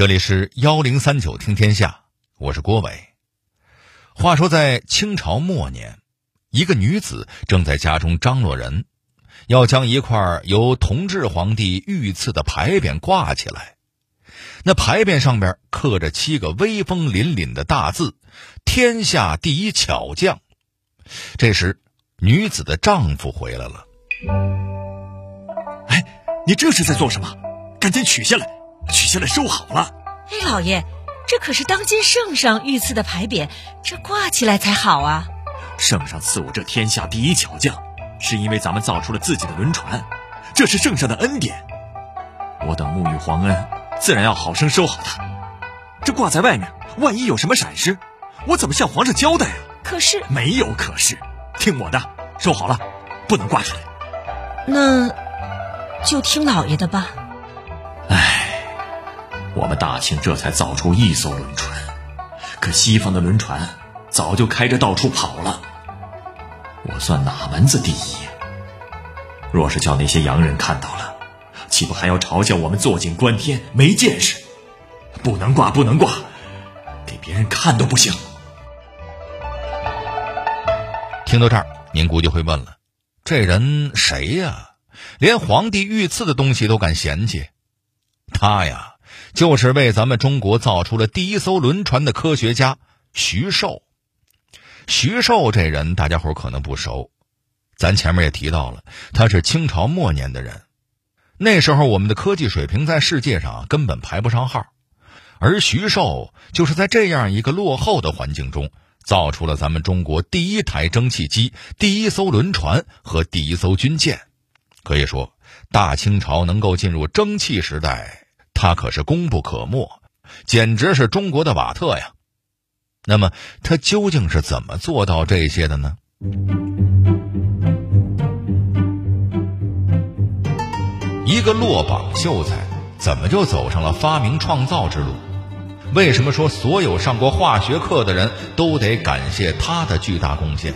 这里是幺零三九听天下，我是郭伟。话说在清朝末年，一个女子正在家中张罗人，要将一块由同治皇帝御赐的牌匾挂起来。那牌匾上边刻着七个威风凛凛的大字：“天下第一巧匠。”这时，女子的丈夫回来了。哎，你这是在做什么？赶紧取下来，取下来收好了。哎，老爷，这可是当今圣上御赐的牌匾，这挂起来才好啊。圣上赐我这天下第一巧匠，是因为咱们造出了自己的轮船，这是圣上的恩典。我等沐浴皇恩，自然要好生收好它。这挂在外面，万一有什么闪失，我怎么向皇上交代啊？可是没有可是，听我的，收好了，不能挂出来。那就听老爷的吧。唉，我们大清这才造出一艘轮船，可西方的轮船早就开着到处跑了。我算哪门子第一？若是叫那些洋人看到了，岂不还要嘲笑我们坐井观天、没见识？不能挂，不能挂，给别人看都不行。听到这儿，您估计会问了：这人谁呀？连皇帝御赐的东西都敢嫌弃？他呀，就是为咱们中国造出了第一艘轮船的科学家徐寿。徐寿这人，大家伙可能不熟，咱前面也提到了，他是清朝末年的人。那时候我们的科技水平在世界上根本排不上号，而徐寿就是在这样一个落后的环境中。造出了咱们中国第一台蒸汽机、第一艘轮船和第一艘军舰，可以说大清朝能够进入蒸汽时代，他可是功不可没，简直是中国的瓦特呀。那么他究竟是怎么做到这些的呢？一个落榜秀才，怎么就走上了发明创造之路？为什么说所有上过化学课的人都得感谢他的巨大贡献？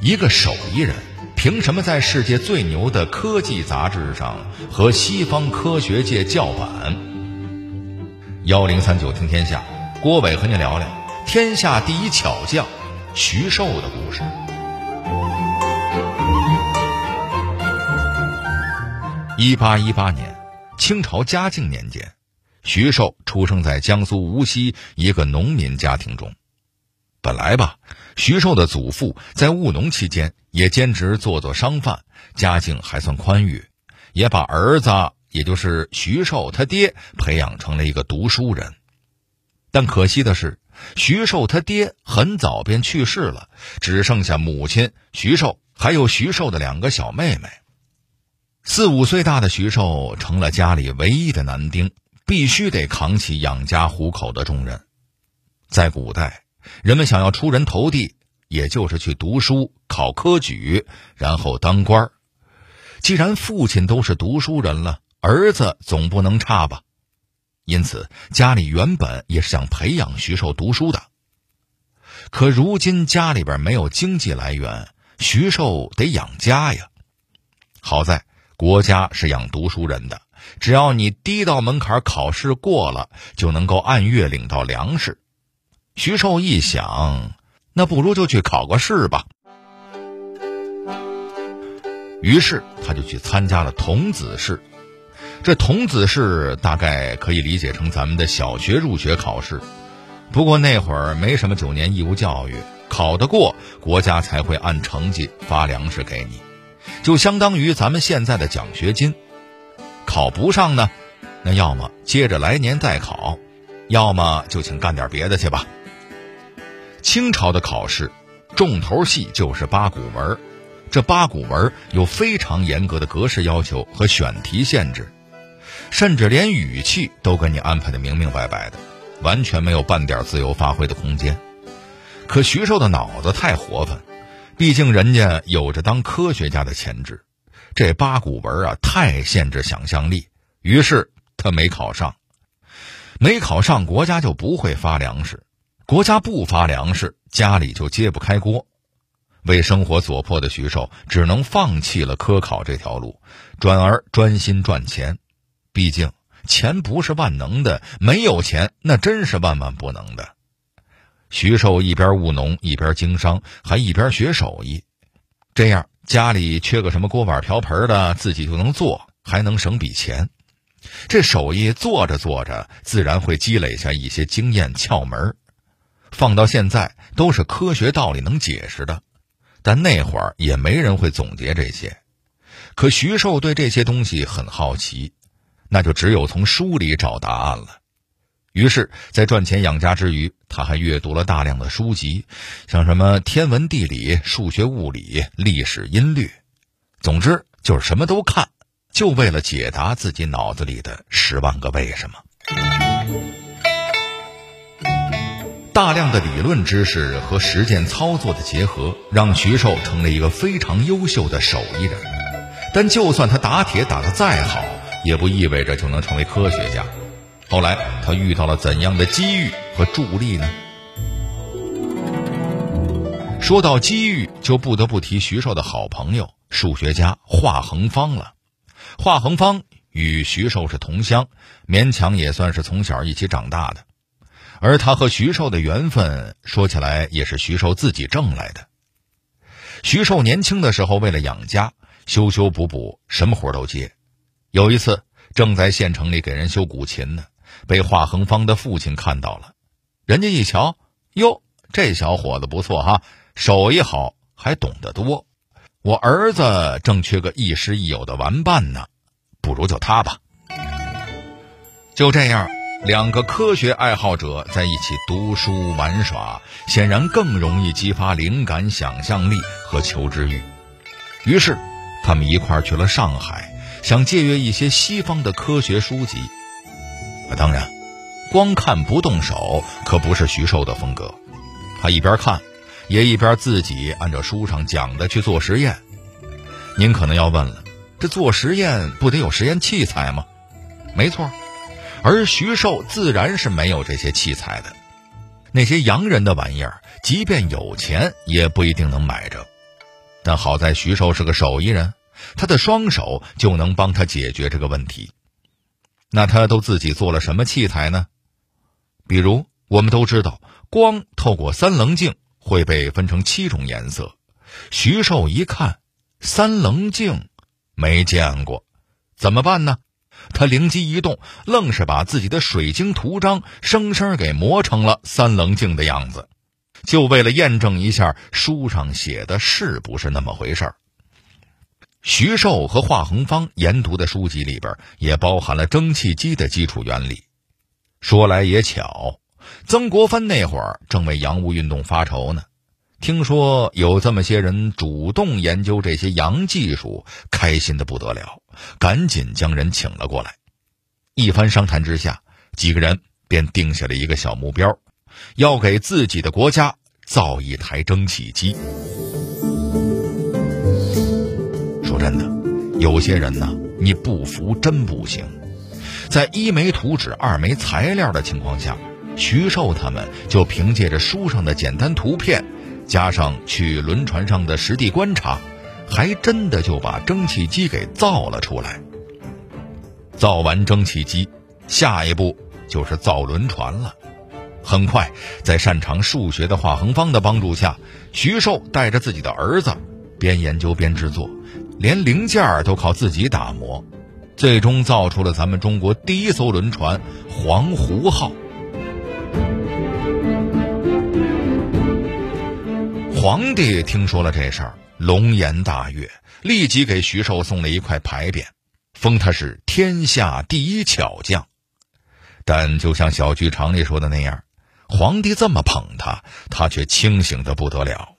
一个手艺人凭什么在世界最牛的科技杂志上和西方科学界叫板？幺零三九听天下，郭伟和你聊聊天下第一巧匠徐寿的故事。一八一八年，清朝嘉靖年间。徐寿出生在江苏无锡一个农民家庭中。本来吧，徐寿的祖父在务农期间也兼职做做商贩，家境还算宽裕，也把儿子，也就是徐寿他爹，培养成了一个读书人。但可惜的是，徐寿他爹很早便去世了，只剩下母亲徐寿，还有徐寿的两个小妹妹。四五岁大的徐寿成了家里唯一的男丁。必须得扛起养家糊口的重任。在古代，人们想要出人头地，也就是去读书、考科举，然后当官。既然父亲都是读书人了，儿子总不能差吧？因此，家里原本也是想培养徐寿读书的。可如今家里边没有经济来源，徐寿得养家呀。好在国家是养读书人的。只要你低到门槛考试过了，就能够按月领到粮食。徐寿一想，那不如就去考个试吧。于是他就去参加了童子试。这童子试大概可以理解成咱们的小学入学考试，不过那会儿没什么九年义务教育，考得过国家才会按成绩发粮食给你，就相当于咱们现在的奖学金。考不上呢，那要么接着来年再考，要么就请干点别的去吧。清朝的考试重头戏就是八股文，这八股文有非常严格的格式要求和选题限制，甚至连语气都给你安排的明明白白的，完全没有半点自由发挥的空间。可徐寿的脑子太活泛，毕竟人家有着当科学家的潜质。这八股文啊，太限制想象力，于是他没考上。没考上，国家就不会发粮食，国家不发粮食，家里就揭不开锅。为生活所迫的徐寿，只能放弃了科考这条路，转而专心赚钱。毕竟钱不是万能的，没有钱那真是万万不能的。徐寿一边务农一边经商，还一边学手艺，这样家里缺个什么锅碗瓢盆的，自己就能做，还能省笔钱。这手艺做着做着，自然会积累下一些经验窍门放到现在都是科学道理能解释的，但那会儿也没人会总结这些。可徐寿对这些东西很好奇，那就只有从书里找答案了。于是，在赚钱养家之余，他还阅读了大量的书籍，像什么天文、地理、数学、物理、历史、音律，总之就是什么都看，就为了解答自己脑子里的十万个为什么。大量的理论知识和实践操作的结合，让徐寿成了一个非常优秀的手艺人。但就算他打铁打得再好，也不意味着就能成为科学家。后来他遇到了怎样的机遇和助力呢？说到机遇，就不得不提徐寿的好朋友数学家华恒芳了。华恒芳与徐寿是同乡，勉强也算是从小一起长大的。而他和徐寿的缘分，说起来也是徐寿自己挣来的。徐寿年轻的时候，为了养家，修修补补，什么活都接。有一次，正在县城里给人修古琴呢。被华恒方的父亲看到了，人家一瞧，哟，这小伙子不错哈，手艺好，还懂得多。我儿子正缺个亦师亦友的玩伴呢，不如就他吧。就这样，两个科学爱好者在一起读书玩耍，显然更容易激发灵感、想象力和求知欲。于是，他们一块去了上海，想借阅一些西方的科学书籍。当然，光看不动手可不是徐寿的风格。他一边看，也一边自己按照书上讲的去做实验。您可能要问了，这做实验不得有实验器材吗？没错，而徐寿自然是没有这些器材的。那些洋人的玩意儿，即便有钱也不一定能买着。但好在徐寿是个手艺人，他的双手就能帮他解决这个问题。那他都自己做了什么器材呢？比如，我们都知道，光透过三棱镜会被分成七种颜色。徐寿一看，三棱镜没见过，怎么办呢？他灵机一动，愣是把自己的水晶图章生生给磨成了三棱镜的样子，就为了验证一下书上写的是不是那么回事儿。徐寿和华恒方研读的书籍里边也包含了蒸汽机的基础原理。说来也巧，曾国藩那会儿正为洋务运动发愁呢，听说有这么些人主动研究这些洋技术，开心的不得了，赶紧将人请了过来。一番商谈之下，几个人便定下了一个小目标，要给自己的国家造一台蒸汽机。说真的，有些人呢，你不服真不行。在一没图纸、二没材料的情况下，徐寿他们就凭借着书上的简单图片，加上去轮船上的实地观察，还真的就把蒸汽机给造了出来。造完蒸汽机，下一步就是造轮船了。很快，在擅长数学的华恒方的帮助下，徐寿带着自己的儿子，边研究边制作。连零件都靠自己打磨，最终造出了咱们中国第一艘轮船“黄湖号”。皇帝听说了这事儿，龙颜大悦，立即给徐寿送了一块牌匾，封他是天下第一巧匠。但就像小剧场里说的那样，皇帝这么捧他，他却清醒的不得了。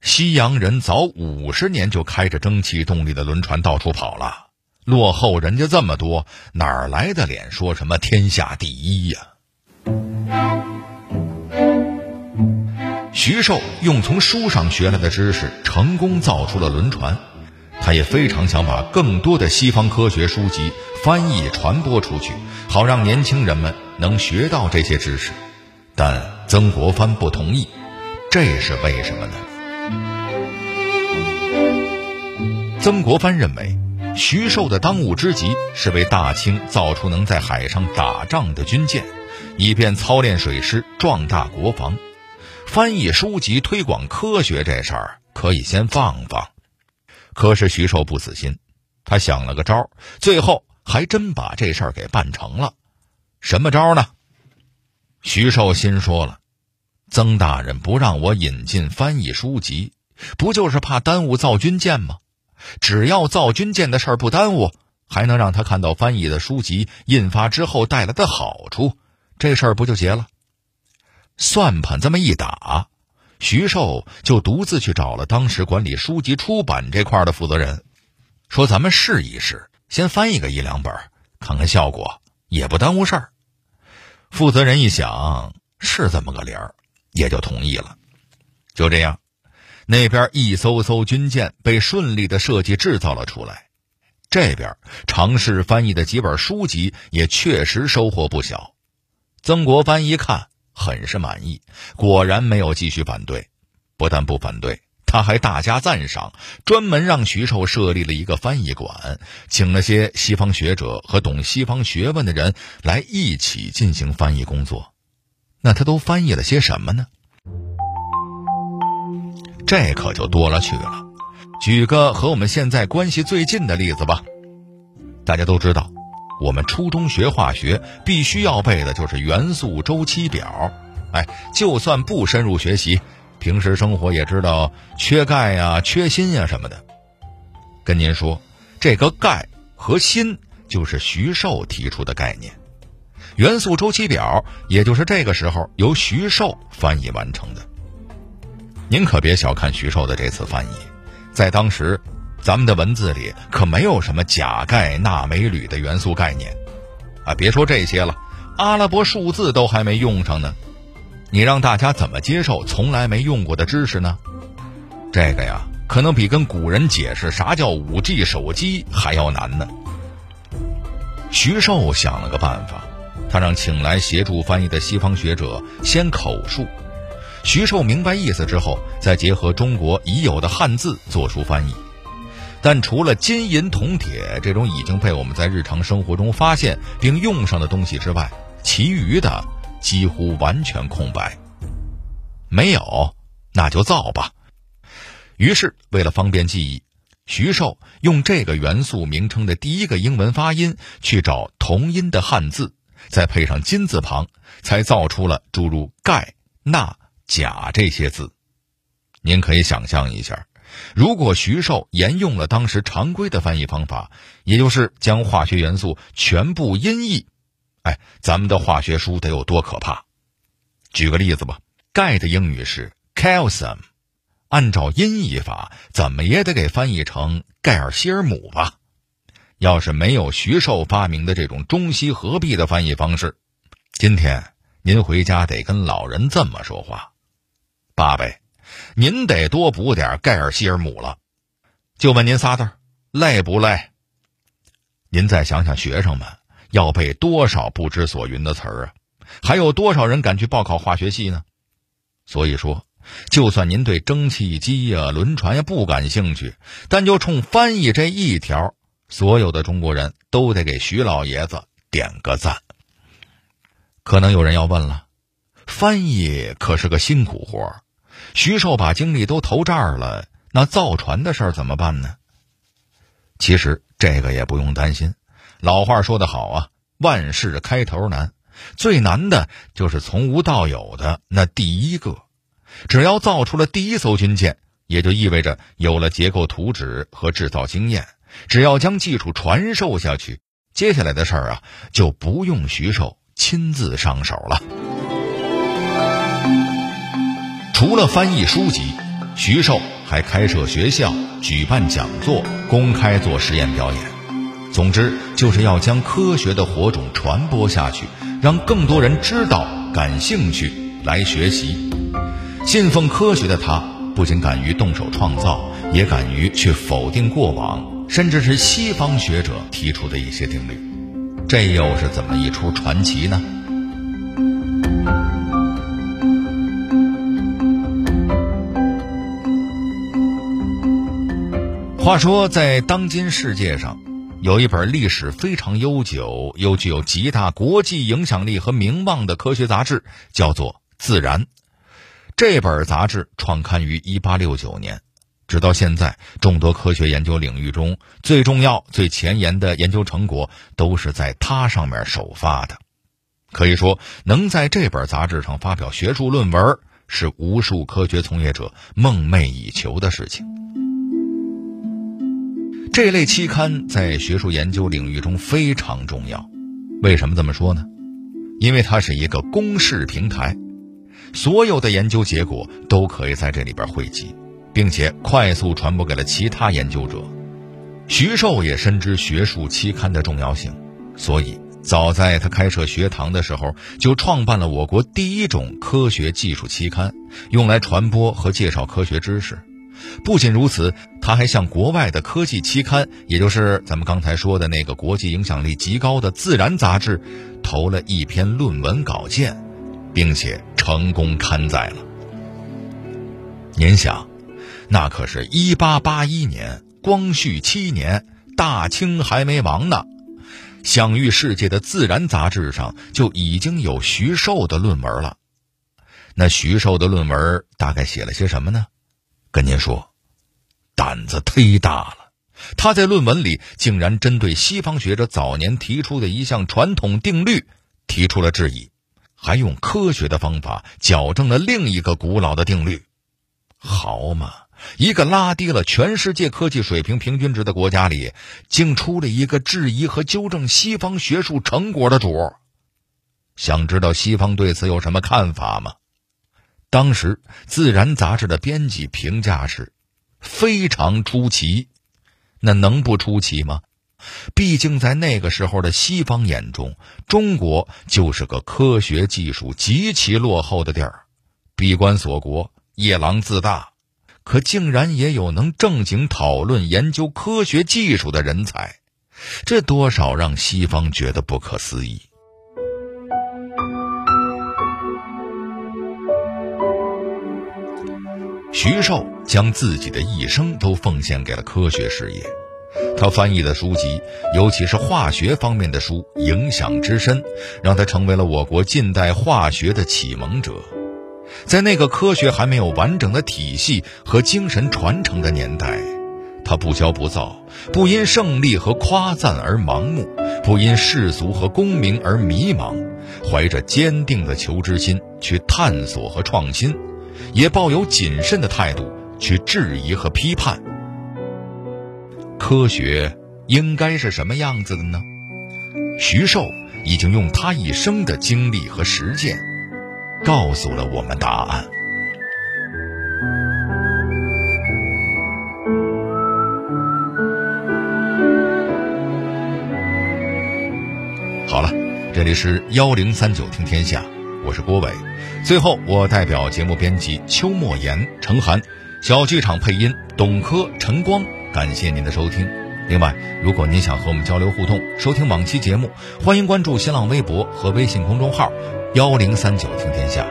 西洋人早五十年就开着蒸汽动力的轮船到处跑了，落后人家这么多，哪来的脸说什么天下第一呀？徐寿用从书上学来的知识，成功造出了轮船。他也非常想把更多的西方科学书籍翻译传播出去，好让年轻人们能学到这些知识。但曾国藩不同意，这是为什么呢？曾国藩认为，徐寿的当务之急是为大清造出能在海上打仗的军舰，以便操练水师，壮大国防。翻译书籍、推广科学这事儿可以先放放。可是徐寿不死心，他想了个招，最后还真把这事儿给办成了。什么招呢？徐寿心说了：“曾大人不让我引进翻译书籍，不就是怕耽误造军舰吗？只要造军舰的事儿不耽误，还能让他看到翻译的书籍印发之后带来的好处，这事儿不就结了？”算盘这么一打，徐寿就独自去找了当时管理书籍出版这块的负责人，说：“咱们试一试，先翻译个一两本，看看效果，也不耽误事儿。”负责人一想是这么个理儿，也就同意了。就这样，那边一艘艘军舰被顺利的设计制造了出来，这边尝试翻译的几本书籍也确实收获不小。曾国藩一看。很是满意，果然没有继续反对。不但不反对，他还大加赞赏，专门让徐寿设立了一个翻译馆，请了些西方学者和懂西方学问的人来一起进行翻译工作。那他都翻译了些什么呢？这可就多了去了。举个和我们现在关系最近的例子吧，大家都知道。我们初中学化学，必须要背的就是元素周期表。哎，就算不深入学习，平时生活也知道缺钙呀、缺锌呀什么的。跟您说，这个钙和锌就是徐寿提出的概念。元素周期表也就是这个时候由徐寿翻译完成的。您可别小看徐寿的这次翻译，在当时。咱们的文字里可没有什么钾、钙、钠、镁、铝的元素概念，啊，别说这些了，阿拉伯数字都还没用上呢。你让大家怎么接受从来没用过的知识呢？这个呀，可能比跟古人解释啥叫五 G 手机还要难呢。徐寿想了个办法，他让请来协助翻译的西方学者先口述，徐寿明白意思之后，再结合中国已有的汉字做出翻译。但除了金银铜铁这种已经被我们在日常生活中发现并用上的东西之外，其余的几乎完全空白。没有，那就造吧。于是，为了方便记忆，徐寿用这个元素名称的第一个英文发音去找同音的汉字，再配上金字旁，才造出了诸如钙、钠、钾这些字。您可以想象一下。如果徐寿沿用了当时常规的翻译方法，也就是将化学元素全部音译，哎，咱们的化学书得有多可怕？举个例子吧，钙的英语是 calcium，按照音译法，怎么也得给翻译成盖尔希尔姆吧？要是没有徐寿发明的这种中西合璧的翻译方式，今天您回家得跟老人这么说话：“爸呗。”您得多补点盖尔希尔姆了，就问您仨字累不累？您再想想，学生们要背多少不知所云的词儿啊？还有多少人敢去报考化学系呢？所以说，就算您对蒸汽机呀、轮船呀不感兴趣，但就冲翻译这一条，所有的中国人都得给徐老爷子点个赞。可能有人要问了，翻译可是个辛苦活儿。徐寿把精力都投这儿了，那造船的事儿怎么办呢？其实这个也不用担心。老话说得好啊，万事开头难，最难的就是从无到有的那第一个。只要造出了第一艘军舰，也就意味着有了结构图纸和制造经验。只要将技术传授下去，接下来的事儿啊，就不用徐寿亲自上手了。除了翻译书籍，徐寿还开设学校、举办讲座、公开做实验表演。总之，就是要将科学的火种传播下去，让更多人知道、感兴趣来学习。信奉科学的他，不仅敢于动手创造，也敢于去否定过往，甚至是西方学者提出的一些定律。这又是怎么一出传奇呢？话说，在当今世界上，有一本历史非常悠久又具有极大国际影响力和名望的科学杂志，叫做《自然》。这本杂志创刊于1869年，直到现在，众多科学研究领域中最重要、最前沿的研究成果都是在它上面首发的。可以说，能在这本杂志上发表学术论文，是无数科学从业者梦寐以求的事情。这类期刊在学术研究领域中非常重要。为什么这么说呢？因为它是一个公示平台，所有的研究结果都可以在这里边汇集，并且快速传播给了其他研究者。徐寿也深知学术期刊的重要性，所以早在他开设学堂的时候，就创办了我国第一种科学技术期刊，用来传播和介绍科学知识。不仅如此，他还向国外的科技期刊，也就是咱们刚才说的那个国际影响力极高的《自然》杂志，投了一篇论文稿件，并且成功刊载了。您想，那可是一八八一年，光绪七年，大清还没亡呢，享誉世界的《自然》杂志上就已经有徐寿的论文了。那徐寿的论文大概写了些什么呢？跟您说，胆子忒大了。他在论文里竟然针对西方学者早年提出的一项传统定律提出了质疑，还用科学的方法矫正了另一个古老的定律。好嘛，一个拉低了全世界科技水平平均值的国家里，竟出了一个质疑和纠正西方学术成果的主想知道西方对此有什么看法吗？当时，《自然》杂志的编辑评价是：“非常出奇。”那能不出奇吗？毕竟在那个时候的西方眼中，中国就是个科学技术极其落后的地儿，闭关锁国、夜郎自大。可竟然也有能正经讨论研究科学技术的人才，这多少让西方觉得不可思议。徐寿将自己的一生都奉献给了科学事业，他翻译的书籍，尤其是化学方面的书，影响之深，让他成为了我国近代化学的启蒙者。在那个科学还没有完整的体系和精神传承的年代，他不骄不躁，不因胜利和夸赞而盲目，不因世俗和功名而迷茫，怀着坚定的求知心去探索和创新。也抱有谨慎的态度去质疑和批判。科学应该是什么样子的呢？徐寿已经用他一生的经历和实践，告诉了我们答案。好了，这里是幺零三九听天下。我是郭伟，最后我代表节目编辑邱莫言、程涵，小剧场配音董珂、陈光，感谢您的收听。另外，如果您想和我们交流互动、收听往期节目，欢迎关注新浪微博和微信公众号“幺零三九听天下”。